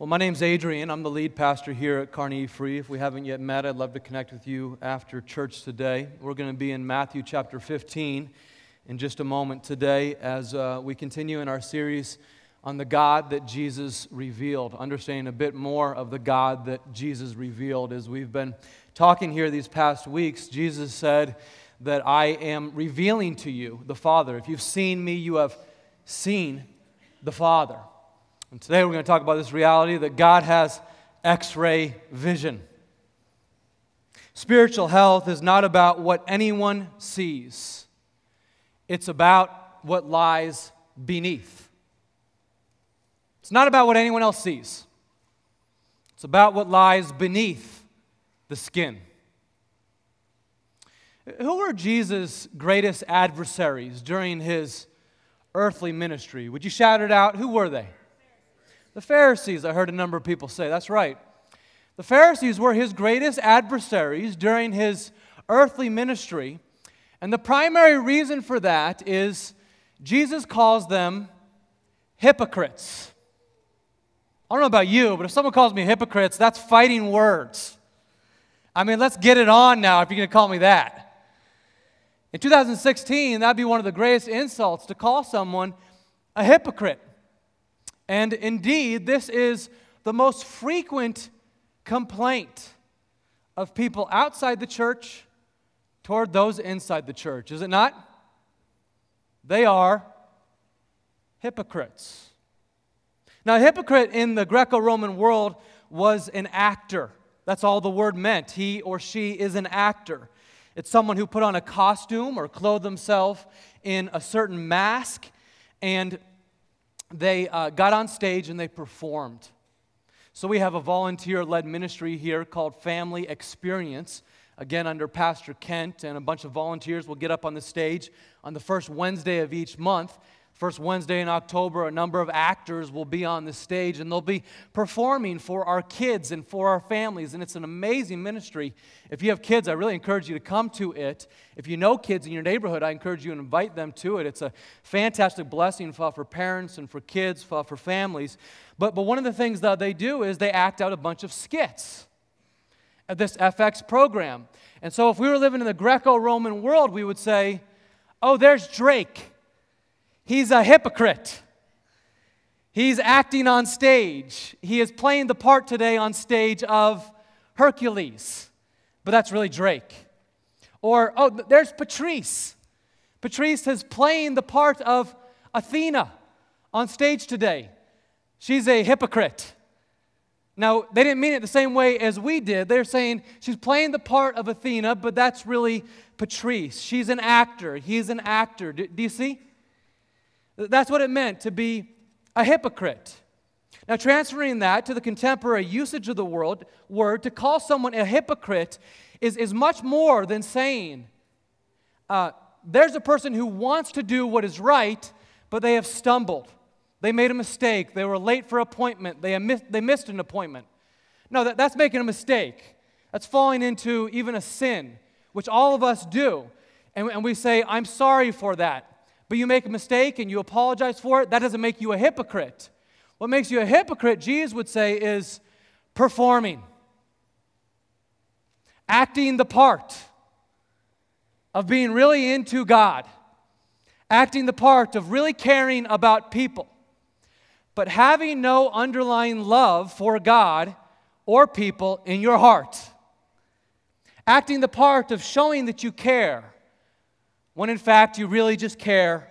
Well, my name's Adrian. I'm the lead pastor here at Carnegie Free. If we haven't yet met, I'd love to connect with you after church today. We're going to be in Matthew chapter 15 in just a moment today as uh, we continue in our series on the God that Jesus revealed, understanding a bit more of the God that Jesus revealed. As we've been talking here these past weeks, Jesus said that I am revealing to you the Father. If you've seen me, you have seen the Father. And today we're going to talk about this reality that God has x ray vision. Spiritual health is not about what anyone sees, it's about what lies beneath. It's not about what anyone else sees, it's about what lies beneath the skin. Who were Jesus' greatest adversaries during his earthly ministry? Would you shout it out? Who were they? The Pharisees, I heard a number of people say. That's right. The Pharisees were his greatest adversaries during his earthly ministry. And the primary reason for that is Jesus calls them hypocrites. I don't know about you, but if someone calls me hypocrites, that's fighting words. I mean, let's get it on now if you're going to call me that. In 2016, that'd be one of the greatest insults to call someone a hypocrite. And indeed, this is the most frequent complaint of people outside the church toward those inside the church, is it not? They are hypocrites. Now, hypocrite in the Greco Roman world was an actor. That's all the word meant. He or she is an actor. It's someone who put on a costume or clothed themselves in a certain mask and they uh, got on stage and they performed. So we have a volunteer led ministry here called Family Experience. Again, under Pastor Kent, and a bunch of volunteers will get up on the stage on the first Wednesday of each month First Wednesday in October, a number of actors will be on the stage and they'll be performing for our kids and for our families. And it's an amazing ministry. If you have kids, I really encourage you to come to it. If you know kids in your neighborhood, I encourage you to invite them to it. It's a fantastic blessing for, parents and for kids, for, for families. But, but one of the things that they do is they act out a bunch of skits at this FX program. And so if we were living in the Greco Roman world, we would say, oh, there's Drake. He's a hypocrite. He's acting on stage. He is playing the part today on stage of Hercules, but that's really Drake. Or, oh, there's Patrice. Patrice is playing the part of Athena on stage today. She's a hypocrite. Now, they didn't mean it the same way as we did. They're saying she's playing the part of Athena, but that's really Patrice. She's an actor. He's an actor. Do, do you see? That's what it meant to be a hypocrite. Now, transferring that to the contemporary usage of the world, word, to call someone a hypocrite is, is much more than saying uh, there's a person who wants to do what is right, but they have stumbled. They made a mistake. They were late for appointment. They, missed, they missed an appointment. No, that, that's making a mistake. That's falling into even a sin, which all of us do. And, and we say, I'm sorry for that but you make a mistake and you apologize for it, that doesn't make you a hypocrite. What makes you a hypocrite, Jesus would say, is performing, acting the part of being really into God, acting the part of really caring about people, but having no underlying love for God or people in your heart. Acting the part of showing that you care when in fact you really just care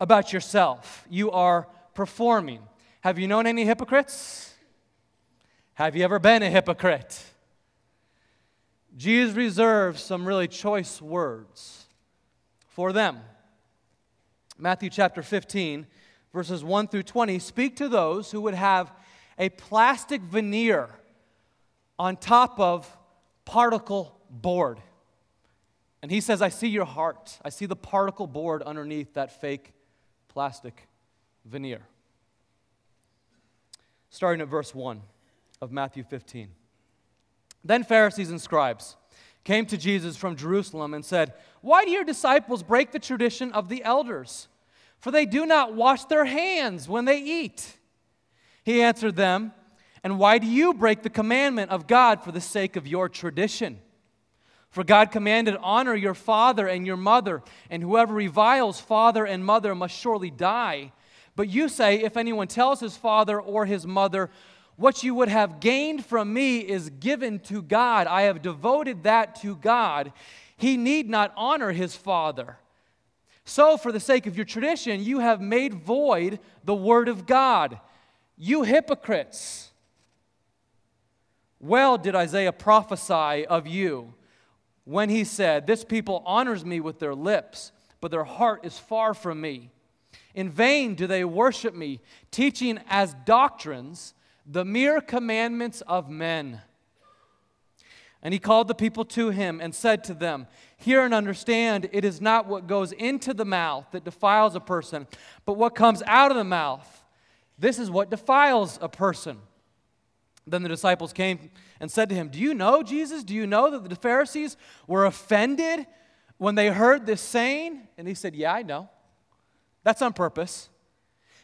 about yourself. You are performing. Have you known any hypocrites? Have you ever been a hypocrite? Jesus reserves some really choice words for them. Matthew chapter 15, verses 1 through 20 speak to those who would have a plastic veneer on top of particle board. And he says, I see your heart. I see the particle board underneath that fake plastic veneer. Starting at verse 1 of Matthew 15. Then Pharisees and scribes came to Jesus from Jerusalem and said, Why do your disciples break the tradition of the elders? For they do not wash their hands when they eat. He answered them, And why do you break the commandment of God for the sake of your tradition? For God commanded, Honor your father and your mother, and whoever reviles father and mother must surely die. But you say, If anyone tells his father or his mother, What you would have gained from me is given to God, I have devoted that to God, he need not honor his father. So, for the sake of your tradition, you have made void the word of God. You hypocrites! Well did Isaiah prophesy of you when he said, This people honors me with their lips, but their heart is far from me. In vain do they worship me, teaching as doctrines the mere commandments of men. And he called the people to him and said to them, Hear and understand, it is not what goes into the mouth that defiles a person, but what comes out of the mouth. This is what defiles a person. Then the disciples came and said to him, Do you know, Jesus? Do you know that the Pharisees were offended when they heard this saying? And he said, Yeah, I know. That's on purpose.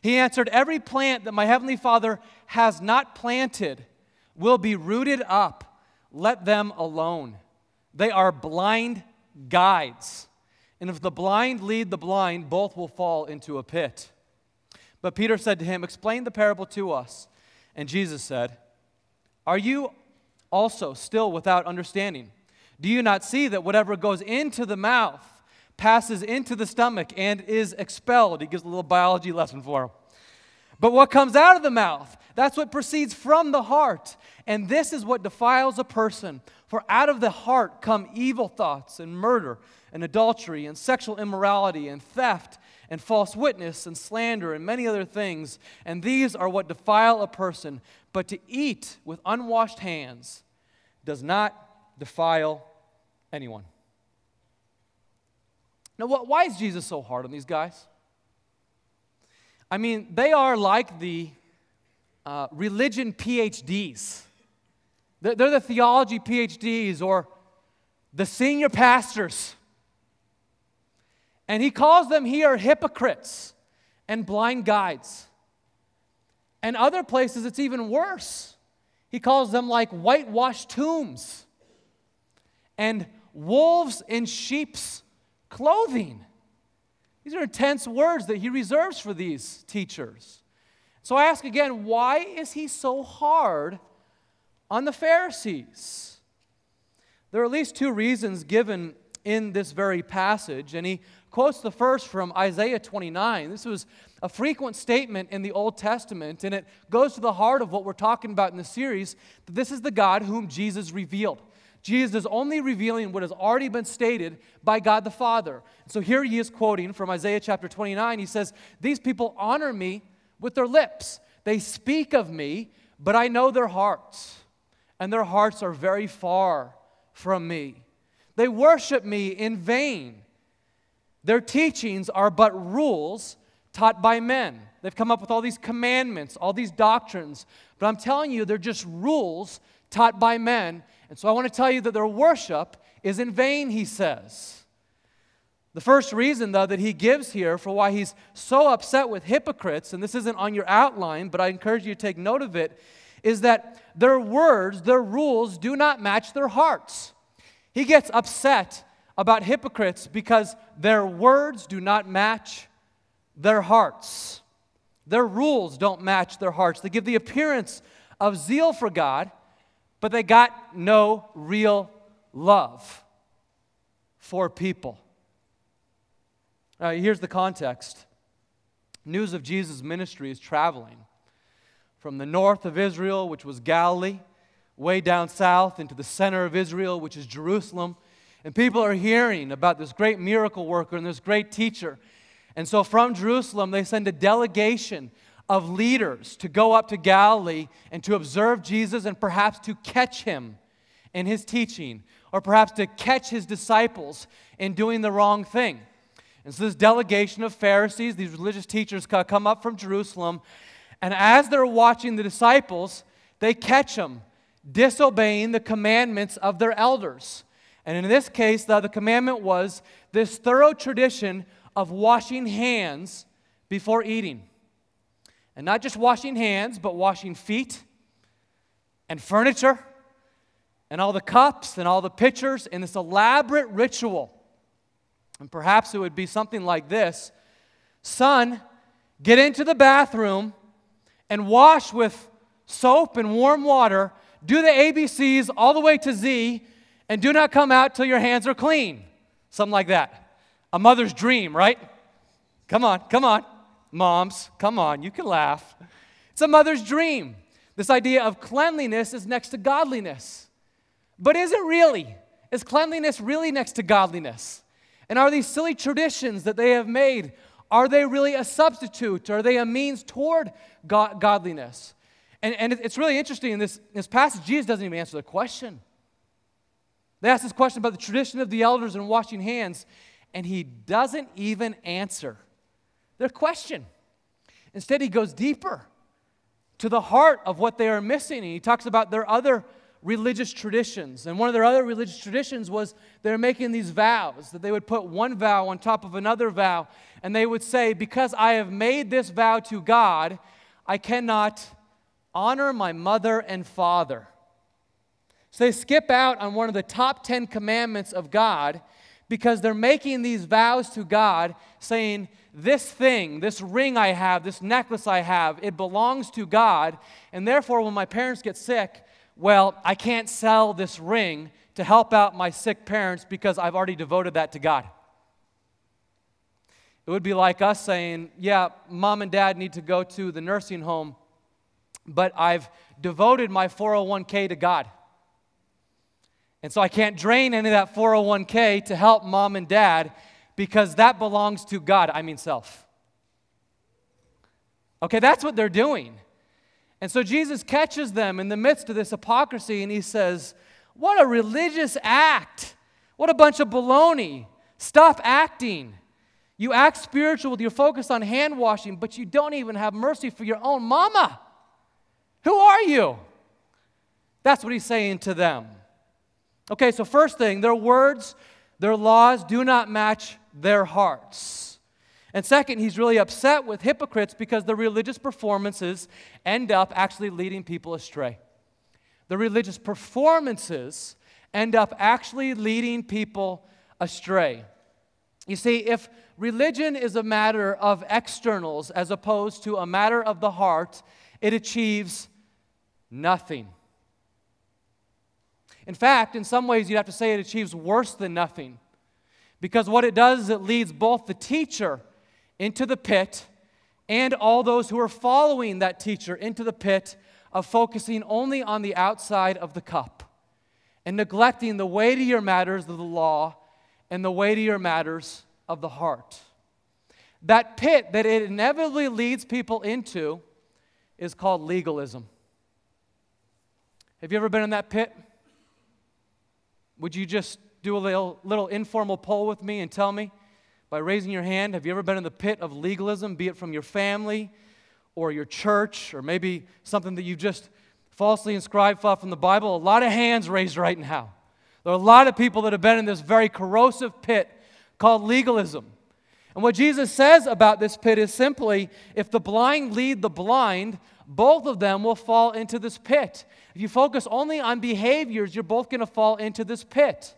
He answered, Every plant that my heavenly Father has not planted will be rooted up. Let them alone. They are blind guides. And if the blind lead the blind, both will fall into a pit. But Peter said to him, Explain the parable to us. And Jesus said, are you also still without understanding? Do you not see that whatever goes into the mouth passes into the stomach and is expelled? He gives a little biology lesson for him. But what comes out of the mouth, that's what proceeds from the heart. And this is what defiles a person. For out of the heart come evil thoughts and murder and adultery and sexual immorality and theft and false witness and slander and many other things. And these are what defile a person. But to eat with unwashed hands does not defile anyone. Now, why is Jesus so hard on these guys? I mean, they are like the uh, religion PhDs. They're the theology PhDs or the senior pastors. And he calls them here hypocrites and blind guides. And other places, it's even worse. He calls them like whitewashed tombs and wolves in sheep's clothing. These are intense words that he reserves for these teachers. So I ask again, why is he so hard on the Pharisees? There are at least two reasons given in this very passage, and he quotes the first from Isaiah 29. This was a frequent statement in the Old Testament, and it goes to the heart of what we're talking about in the series that this is the God whom Jesus revealed. Jesus is only revealing what has already been stated by God the Father. So here he is quoting from Isaiah chapter 29. He says, These people honor me with their lips. They speak of me, but I know their hearts, and their hearts are very far from me. They worship me in vain. Their teachings are but rules taught by men. They've come up with all these commandments, all these doctrines, but I'm telling you, they're just rules taught by men. And so I want to tell you that their worship is in vain, he says. The first reason, though, that he gives here for why he's so upset with hypocrites, and this isn't on your outline, but I encourage you to take note of it, is that their words, their rules do not match their hearts. He gets upset about hypocrites because their words do not match their hearts. Their rules don't match their hearts. They give the appearance of zeal for God, but they got no real love for people. Now, here's the context news of Jesus' ministry is traveling from the north of Israel, which was Galilee, way down south into the center of Israel, which is Jerusalem. And people are hearing about this great miracle worker and this great teacher. And so from Jerusalem, they send a delegation of leaders to go up to Galilee and to observe Jesus and perhaps to catch him in his teaching, or perhaps to catch his disciples in doing the wrong thing. And so, this delegation of Pharisees, these religious teachers, come up from Jerusalem, and as they're watching the disciples, they catch them disobeying the commandments of their elders. And in this case, the, the commandment was this thorough tradition of washing hands before eating. And not just washing hands, but washing feet, and furniture and all the cups and all the pitchers in this elaborate ritual. And perhaps it would be something like this Son, get into the bathroom and wash with soap and warm water. Do the ABCs all the way to Z, and do not come out till your hands are clean. Something like that. A mother's dream, right? Come on, come on. Moms, come on, you can laugh. It's a mother's dream. This idea of cleanliness is next to godliness. But is it really? Is cleanliness really next to godliness? And are these silly traditions that they have made, are they really a substitute? Are they a means toward God, godliness? And, and it's really interesting in this, this passage, Jesus doesn't even answer the question. They ask this question about the tradition of the elders and washing hands, and he doesn't even answer their question. Instead, he goes deeper to the heart of what they are missing, and he talks about their other religious traditions. And one of their other religious traditions was they're making these vows, that they would put one vow on top of another vow, and they would say, Because I have made this vow to God, I cannot honor my mother and father. So they skip out on one of the top 10 commandments of God because they're making these vows to God, saying, This thing, this ring I have, this necklace I have, it belongs to God. And therefore, when my parents get sick, well, I can't sell this ring to help out my sick parents because I've already devoted that to God. It would be like us saying, Yeah, mom and dad need to go to the nursing home, but I've devoted my 401k to God. And so I can't drain any of that 401k to help mom and dad because that belongs to God. I mean, self. Okay, that's what they're doing. And so Jesus catches them in the midst of this hypocrisy and he says, What a religious act! What a bunch of baloney! Stop acting. You act spiritual with your focus on hand washing, but you don't even have mercy for your own mama. Who are you? That's what he's saying to them. Okay, so first thing, their words, their laws do not match their hearts. And second, he's really upset with hypocrites because the religious performances end up actually leading people astray. The religious performances end up actually leading people astray. You see, if religion is a matter of externals as opposed to a matter of the heart, it achieves nothing. In fact, in some ways, you'd have to say it achieves worse than nothing. Because what it does is it leads both the teacher into the pit and all those who are following that teacher into the pit of focusing only on the outside of the cup and neglecting the weightier matters of the law and the weightier matters of the heart. That pit that it inevitably leads people into is called legalism. Have you ever been in that pit? Would you just do a little, little informal poll with me and tell me by raising your hand have you ever been in the pit of legalism, be it from your family or your church or maybe something that you've just falsely inscribed from the Bible? A lot of hands raised right now. There are a lot of people that have been in this very corrosive pit called legalism. And what Jesus says about this pit is simply if the blind lead the blind, both of them will fall into this pit. If you focus only on behaviors, you're both going to fall into this pit.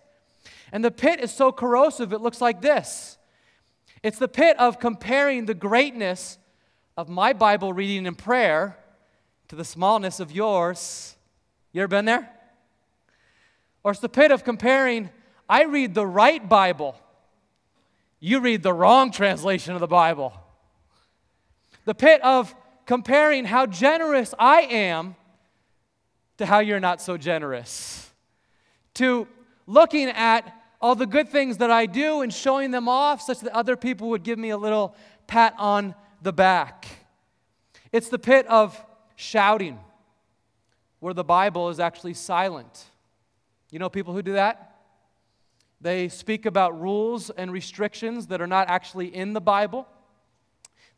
And the pit is so corrosive, it looks like this it's the pit of comparing the greatness of my Bible reading and prayer to the smallness of yours. You ever been there? Or it's the pit of comparing, I read the right Bible, you read the wrong translation of the Bible. The pit of comparing how generous I am to how you're not so generous, to looking at all the good things that I do and showing them off such that other people would give me a little pat on the back. It's the pit of shouting, where the Bible is actually silent. You know people who do that? They speak about rules and restrictions that are not actually in the Bible.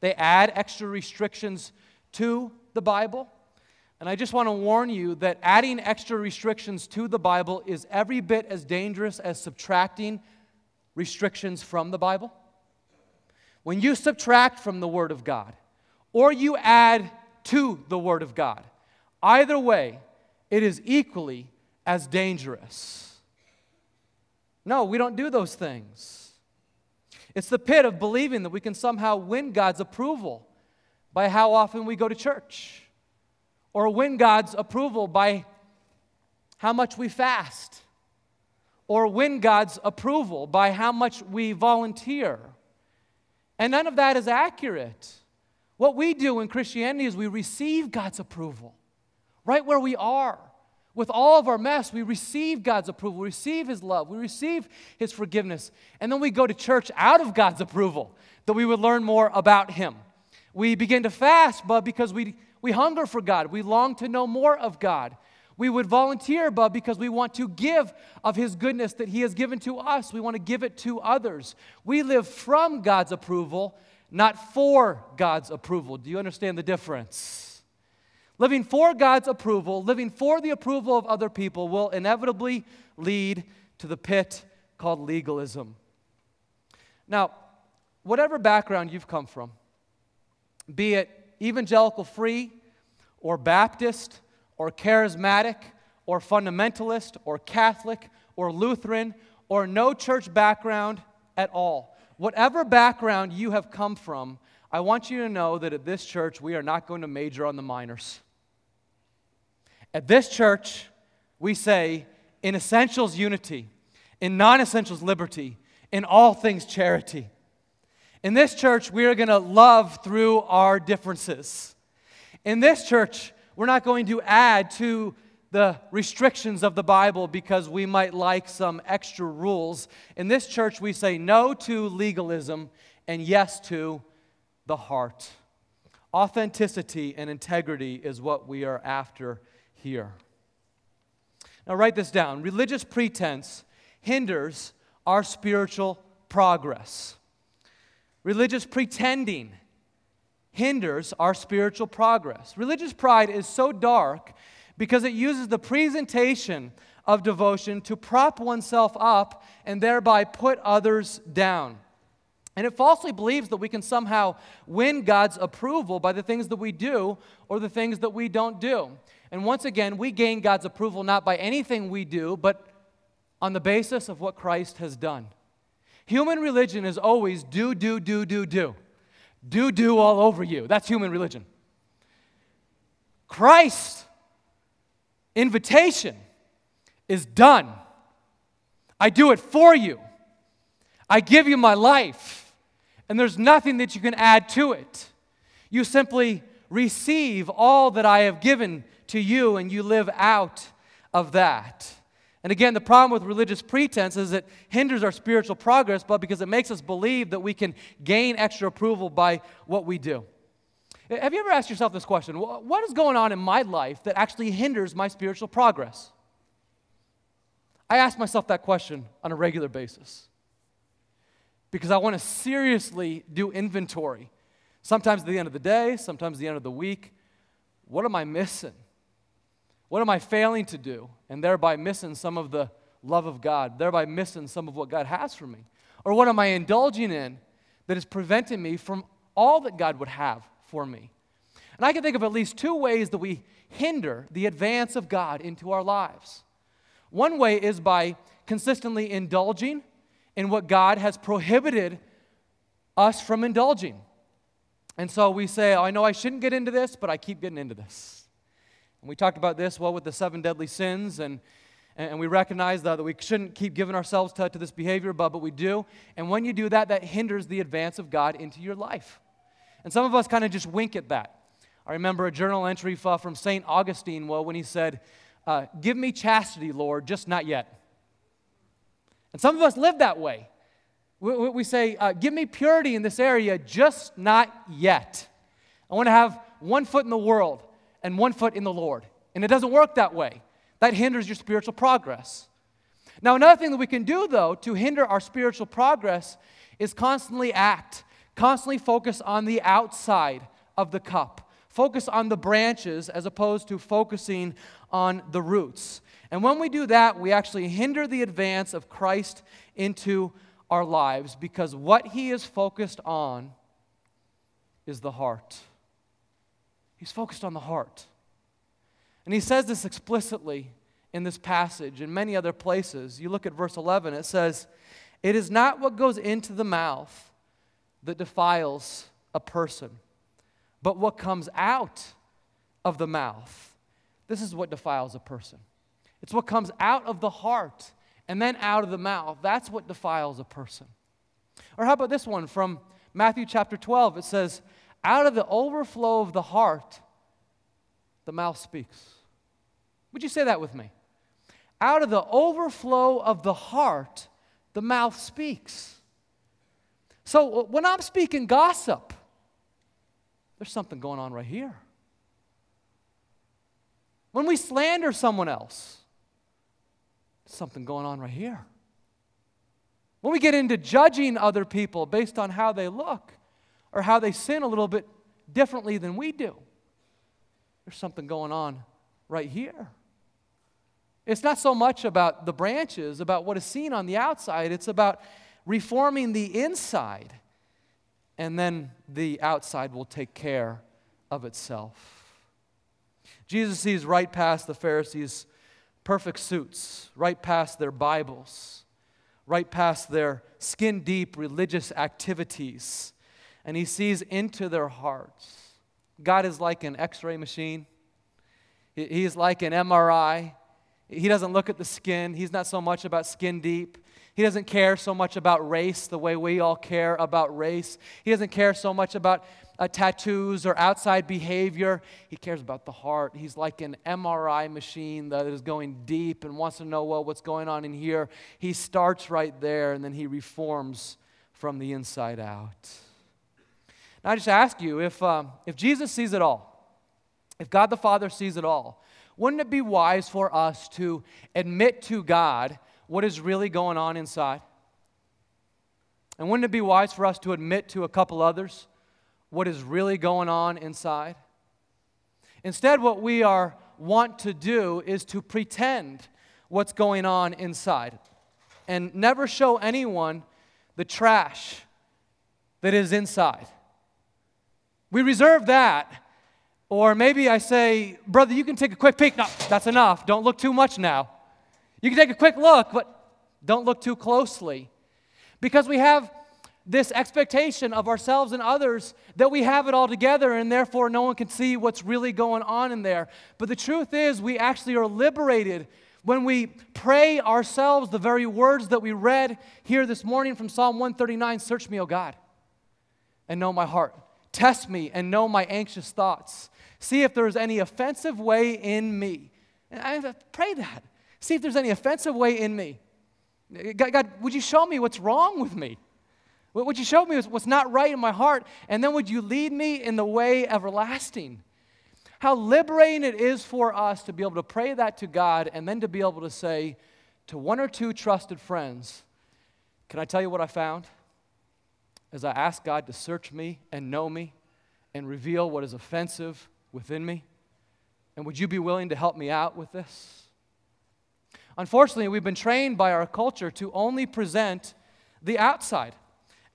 They add extra restrictions to the Bible. And I just want to warn you that adding extra restrictions to the Bible is every bit as dangerous as subtracting restrictions from the Bible. When you subtract from the Word of God or you add to the Word of God, either way, it is equally as dangerous. No, we don't do those things. It's the pit of believing that we can somehow win God's approval by how often we go to church, or win God's approval by how much we fast, or win God's approval by how much we volunteer. And none of that is accurate. What we do in Christianity is we receive God's approval right where we are. With all of our mess, we receive God's approval, we receive His love, we receive His forgiveness, and then we go to church out of God's approval that we would learn more about Him. We begin to fast, but because we, we hunger for God, we long to know more of God. We would volunteer, but because we want to give of His goodness that He has given to us, we want to give it to others. We live from God's approval, not for God's approval. Do you understand the difference? Living for God's approval, living for the approval of other people, will inevitably lead to the pit called legalism. Now, whatever background you've come from, be it evangelical free, or Baptist, or charismatic, or fundamentalist, or Catholic, or Lutheran, or no church background at all, whatever background you have come from, I want you to know that at this church we are not going to major on the minors. At this church, we say, in essentials, unity, in non essentials, liberty, in all things, charity. In this church, we are going to love through our differences. In this church, we're not going to add to the restrictions of the Bible because we might like some extra rules. In this church, we say no to legalism and yes to the heart. Authenticity and integrity is what we are after here. Now, write this down. Religious pretense hinders our spiritual progress. Religious pretending hinders our spiritual progress. Religious pride is so dark because it uses the presentation of devotion to prop oneself up and thereby put others down. And it falsely believes that we can somehow win God's approval by the things that we do or the things that we don't do. And once again, we gain God's approval not by anything we do, but on the basis of what Christ has done. Human religion is always do, do, do, do, do. Do, do all over you. That's human religion. Christ's invitation is done. I do it for you. I give you my life, and there's nothing that you can add to it. You simply receive all that I have given to you and you live out of that. And again, the problem with religious pretense is it hinders our spiritual progress, but because it makes us believe that we can gain extra approval by what we do. Have you ever asked yourself this question? What is going on in my life that actually hinders my spiritual progress? I ask myself that question on a regular basis because I want to seriously do inventory. Sometimes at the end of the day, sometimes at the end of the week. What am I missing? What am I failing to do? And thereby missing some of the love of God, thereby missing some of what God has for me? Or what am I indulging in that is preventing me from all that God would have for me? And I can think of at least two ways that we hinder the advance of God into our lives. One way is by consistently indulging in what God has prohibited us from indulging. And so we say, oh, I know I shouldn't get into this, but I keep getting into this. And we talked about this, well, with the seven deadly sins, and, and we recognize that, that we shouldn't keep giving ourselves to, to this behavior, but, but we do. And when you do that, that hinders the advance of God into your life. And some of us kind of just wink at that. I remember a journal entry from St. Augustine, well, when he said, uh, Give me chastity, Lord, just not yet. And some of us live that way. We, we say, uh, Give me purity in this area, just not yet. I want to have one foot in the world and one foot in the Lord. And it doesn't work that way. That hinders your spiritual progress. Now, another thing that we can do, though, to hinder our spiritual progress is constantly act, constantly focus on the outside of the cup, focus on the branches as opposed to focusing on the roots. And when we do that, we actually hinder the advance of Christ into our lives because what he is focused on is the heart. He's focused on the heart. And he says this explicitly in this passage and many other places. You look at verse 11, it says, It is not what goes into the mouth that defiles a person, but what comes out of the mouth. This is what defiles a person. It's what comes out of the heart and then out of the mouth. That's what defiles a person. Or how about this one from Matthew chapter 12? It says, Out of the overflow of the heart, the mouth speaks. Would you say that with me? Out of the overflow of the heart, the mouth speaks. So when I'm speaking gossip, there's something going on right here. When we slander someone else, something going on right here. When we get into judging other people based on how they look or how they sin a little bit differently than we do, there's something going on right here. It's not so much about the branches, about what is seen on the outside, it's about reforming the inside, and then the outside will take care of itself. Jesus sees right past the Pharisees' perfect suits, right past their Bibles, right past their skin deep religious activities, and he sees into their hearts. God is like an x ray machine, He is like an MRI. He doesn't look at the skin, He's not so much about skin deep. He doesn't care so much about race the way we all care about race. He doesn't care so much about uh, tattoos or outside behavior. He cares about the heart. He's like an MRI machine that is going deep and wants to know, well, what's going on in here. He starts right there and then he reforms from the inside out. Now, I just ask you if, um, if Jesus sees it all, if God the Father sees it all, wouldn't it be wise for us to admit to God what is really going on inside? And wouldn't it be wise for us to admit to a couple others what is really going on inside. Instead, what we are want to do is to pretend what's going on inside and never show anyone the trash that is inside. We reserve that. Or maybe I say, brother, you can take a quick peek. No, that's enough. Don't look too much now. You can take a quick look, but don't look too closely. Because we have this expectation of ourselves and others that we have it all together and therefore no one can see what's really going on in there. But the truth is, we actually are liberated when we pray ourselves the very words that we read here this morning from Psalm 139 Search me, O God, and know my heart. Test me and know my anxious thoughts. See if there is any offensive way in me. And I pray that. See if there's any offensive way in me. God, God, would you show me what's wrong with me? What you showed me what's not right in my heart, and then would you lead me in the way everlasting? How liberating it is for us to be able to pray that to God and then to be able to say to one or two trusted friends, Can I tell you what I found? As I ask God to search me and know me and reveal what is offensive within me. And would you be willing to help me out with this? Unfortunately, we've been trained by our culture to only present the outside.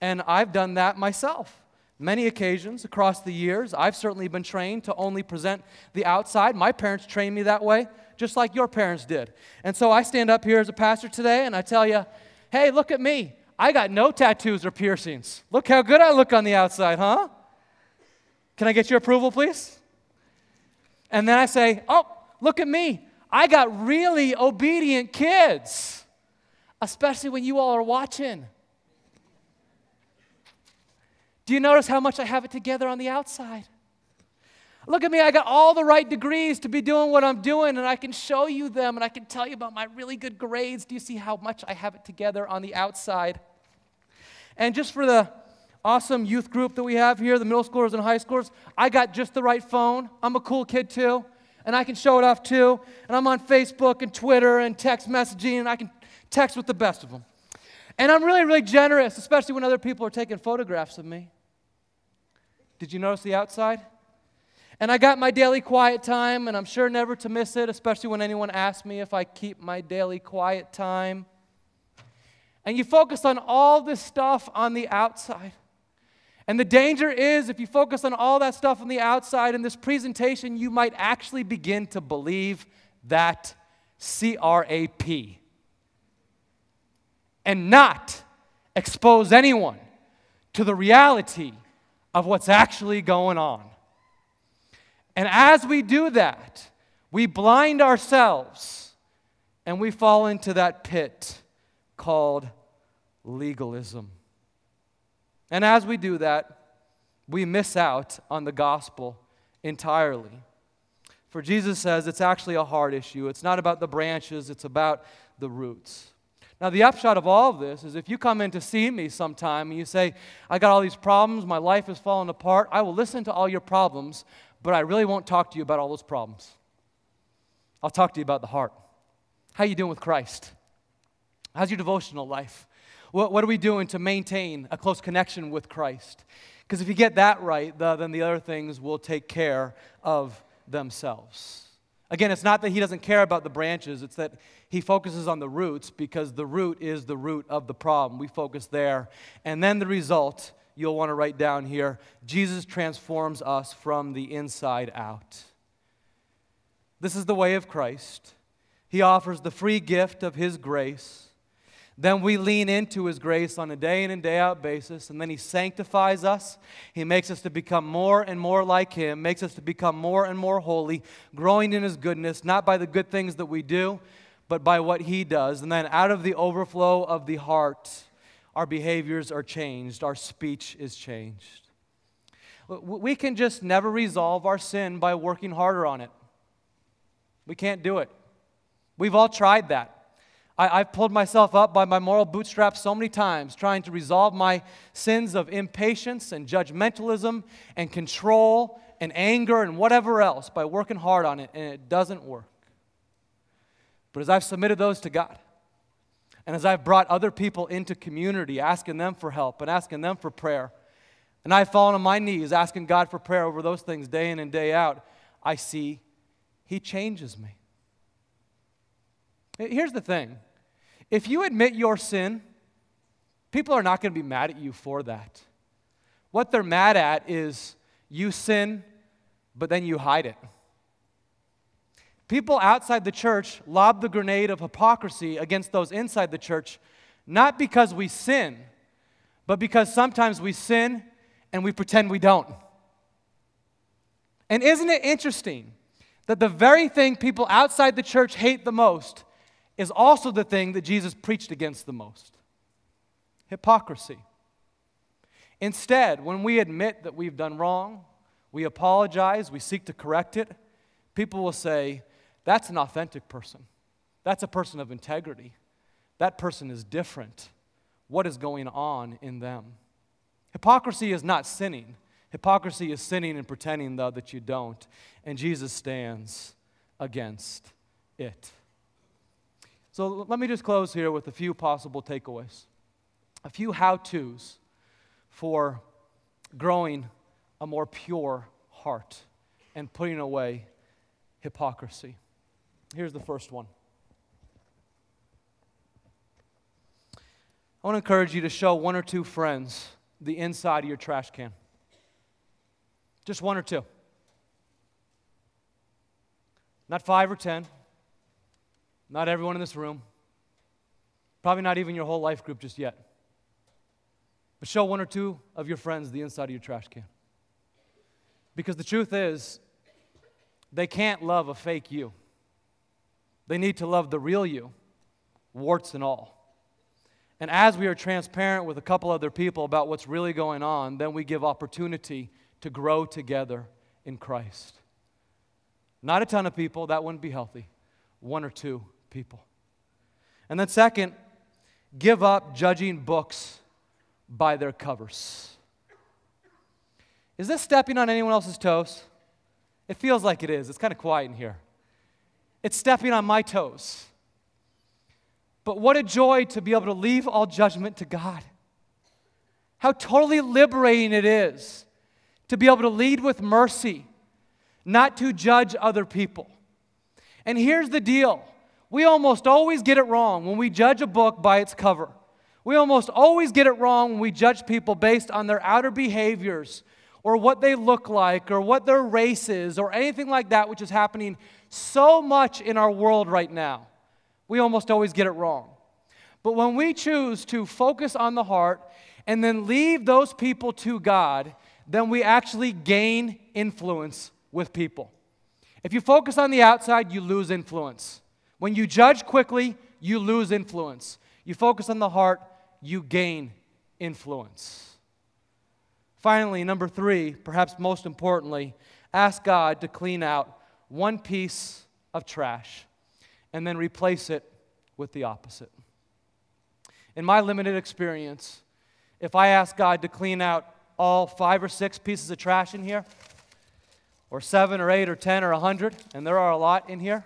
And I've done that myself. Many occasions across the years, I've certainly been trained to only present the outside. My parents trained me that way, just like your parents did. And so I stand up here as a pastor today and I tell you, hey, look at me. I got no tattoos or piercings. Look how good I look on the outside, huh? Can I get your approval, please? And then I say, oh, look at me. I got really obedient kids, especially when you all are watching. Do you notice how much I have it together on the outside? Look at me, I got all the right degrees to be doing what I'm doing, and I can show you them and I can tell you about my really good grades. Do you see how much I have it together on the outside? And just for the awesome youth group that we have here, the middle schoolers and high schoolers, I got just the right phone. I'm a cool kid too, and I can show it off too. And I'm on Facebook and Twitter and text messaging, and I can text with the best of them. And I'm really, really generous, especially when other people are taking photographs of me. Did you notice the outside? And I got my daily quiet time, and I'm sure never to miss it, especially when anyone asks me if I keep my daily quiet time. And you focus on all this stuff on the outside. And the danger is if you focus on all that stuff on the outside in this presentation, you might actually begin to believe that C R A P and not expose anyone to the reality of what's actually going on. And as we do that, we blind ourselves and we fall into that pit called legalism. And as we do that, we miss out on the gospel entirely. For Jesus says it's actually a heart issue. It's not about the branches, it's about the roots. Now, the upshot of all of this is if you come in to see me sometime and you say, I got all these problems, my life is falling apart, I will listen to all your problems, but I really won't talk to you about all those problems. I'll talk to you about the heart. How you doing with Christ? How's your devotional life? What, what are we doing to maintain a close connection with Christ? Because if you get that right, the, then the other things will take care of themselves. Again, it's not that he doesn't care about the branches, it's that he focuses on the roots because the root is the root of the problem. We focus there. And then the result, you'll want to write down here Jesus transforms us from the inside out. This is the way of Christ. He offers the free gift of his grace then we lean into His grace on a day in and day out basis, and then He sanctifies us. He makes us to become more and more like Him, makes us to become more and more holy, growing in His goodness, not by the good things that we do, but by what He does. And then out of the overflow of the heart, our behaviors are changed, our speech is changed. We can just never resolve our sin by working harder on it. We can't do it. We've all tried that. I, have pulled myself up by my moral bootstraps so many times trying to resolve my sins of impatience and judgmentalism and control and anger and whatever else by working hard on it, and it doesn't work. But as I've submitted those to God, and as I've brought other people into community, asking them for help and asking them for prayer, and I've fallen on my knees asking God for prayer over those things day in and day out, I see He changes me. Here's the thing if you admit your sin, people are not going to be mad at you for that. What they're mad at is you sin, but then you hide it. People outside the church lob the grenade of hypocrisy against those inside the church, not because we sin, but because sometimes we sin and we pretend we don't. And isn't it interesting that the very thing people outside the church hate the most is also the thing that Jesus preached against the most hypocrisy. Instead, when we admit that we've done wrong, we apologize, we seek to correct it, people will say, That's an authentic person. That's a person of integrity. That person is different. What is going on in them? Hypocrisy is not sinning. Hypocrisy is sinning and pretending, though, that you don't. And Jesus stands against it. So let me just close here with a few possible takeaways, a few how to's for growing a more pure heart and putting away hypocrisy. Here's the first one. I want to encourage you to show one or two friends the inside of your trash can. Just one or two. Not five or ten, not everyone in this room. Probably not even your whole life group just yet. But show one or two of your friends the inside of your trash can. Because the truth is, they can't love a fake you. They need to love the real you, warts and all. And as we are transparent with a couple other people about what's really going on, then we give opportunity to grow together in Christ. Not a ton of people, that wouldn't be healthy. One or two people. And then, second, give up judging books by their covers. Is this stepping on anyone else's toes? It feels like it is. It's kind of quiet in here. It's stepping on my toes. But what a joy to be able to leave all judgment to God. How totally liberating it is to be able to lead with mercy, not to judge other people. And here's the deal we almost always get it wrong when we judge a book by its cover. We almost always get it wrong when we judge people based on their outer behaviors or what they look like or what their race is or anything like that, which is happening so much in our world right now. We almost always get it wrong. But when we choose to focus on the heart and then leave those people to God, then we actually gain influence with people. If you focus on the outside, you lose influence. When you judge quickly, you lose influence. You focus on the heart, you gain influence. Finally, number three, perhaps most importantly, ask God to clean out one piece of trash and then replace it with the opposite. In my limited experience, if I ask God to clean out all five or six pieces of trash in here, or seven or eight or ten or a hundred, and there are a lot in here,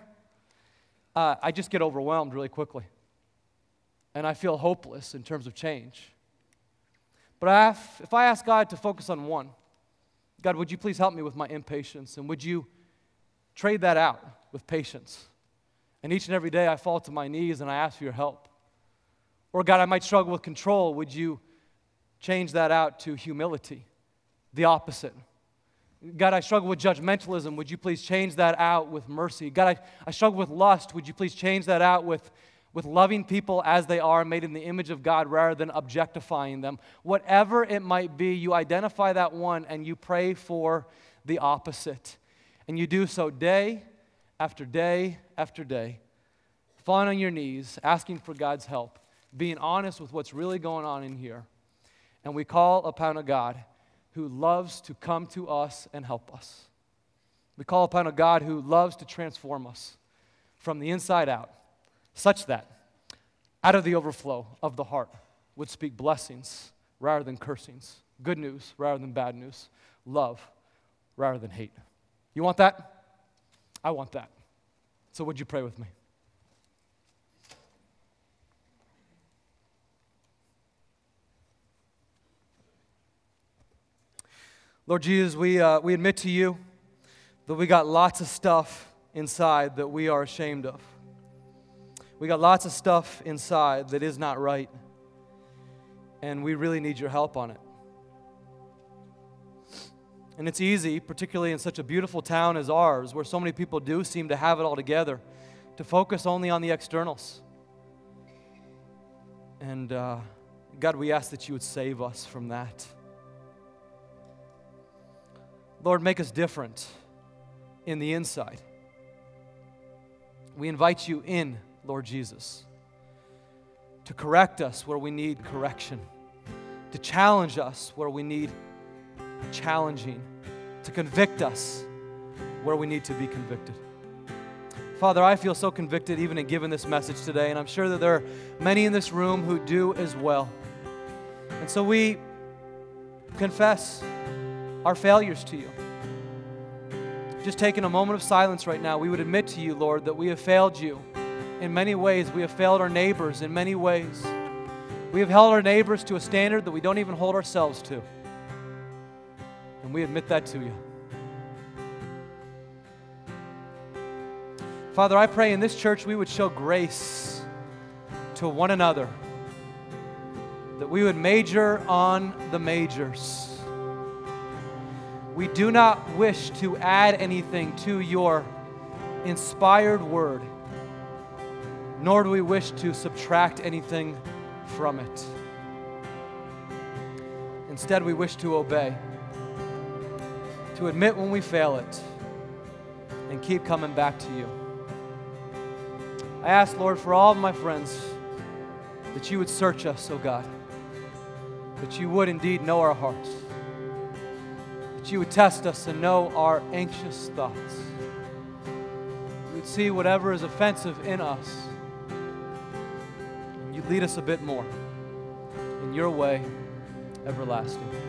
uh, I just get overwhelmed really quickly. And I feel hopeless in terms of change. But I have, if I ask God to focus on one, God, would you please help me with my impatience? And would you trade that out with patience? And each and every day I fall to my knees and I ask for your help. Or, God, I might struggle with control. Would you change that out to humility? The opposite. God, I struggle with judgmentalism. Would you please change that out with mercy? God, I, I struggle with lust. Would you please change that out with, with loving people as they are, made in the image of God, rather than objectifying them? Whatever it might be, you identify that one and you pray for the opposite. And you do so day after day after day, falling on your knees, asking for God's help, being honest with what's really going on in here. And we call upon a God who loves to come to us and help us. We call upon a God who loves to transform us from the inside out, such that out of the overflow of the heart would speak blessings rather than cursings, good news rather than bad news, love rather than hate. You want that? I want that. So, would you pray with me? Lord Jesus, we, uh, we admit to you that we got lots of stuff inside that we are ashamed of. We got lots of stuff inside that is not right, and we really need your help on it. And it's easy, particularly in such a beautiful town as ours, where so many people do seem to have it all together, to focus only on the externals. And uh, God, we ask that you would save us from that. Lord, make us different in the inside. We invite you in, Lord Jesus, to correct us where we need correction, to challenge us where we need challenging, to convict us where we need to be convicted. Father, I feel so convicted even in giving this message today, and I'm sure that there are many in this room who do as well. And so we confess our failures to you. Just taking a moment of silence right now, we would admit to you, Lord, that we have failed you in many ways. We have failed our neighbors in many ways. We have held our neighbors to a standard that we don't even hold ourselves to. And we admit that to you. Father, I pray in this church we would show grace to one another, that we would major on the majors we do not wish to add anything to your inspired word, nor do we wish to subtract anything from it. Instead, we wish to obey, to admit when we fail it, and keep coming back to you. I ask, Lord, for all of my friends that you would search us, O oh God, that you would indeed know our hearts that you would test us and know our anxious thoughts. You would see whatever is offensive in us. And you'd lead us a bit more in your way, everlasting.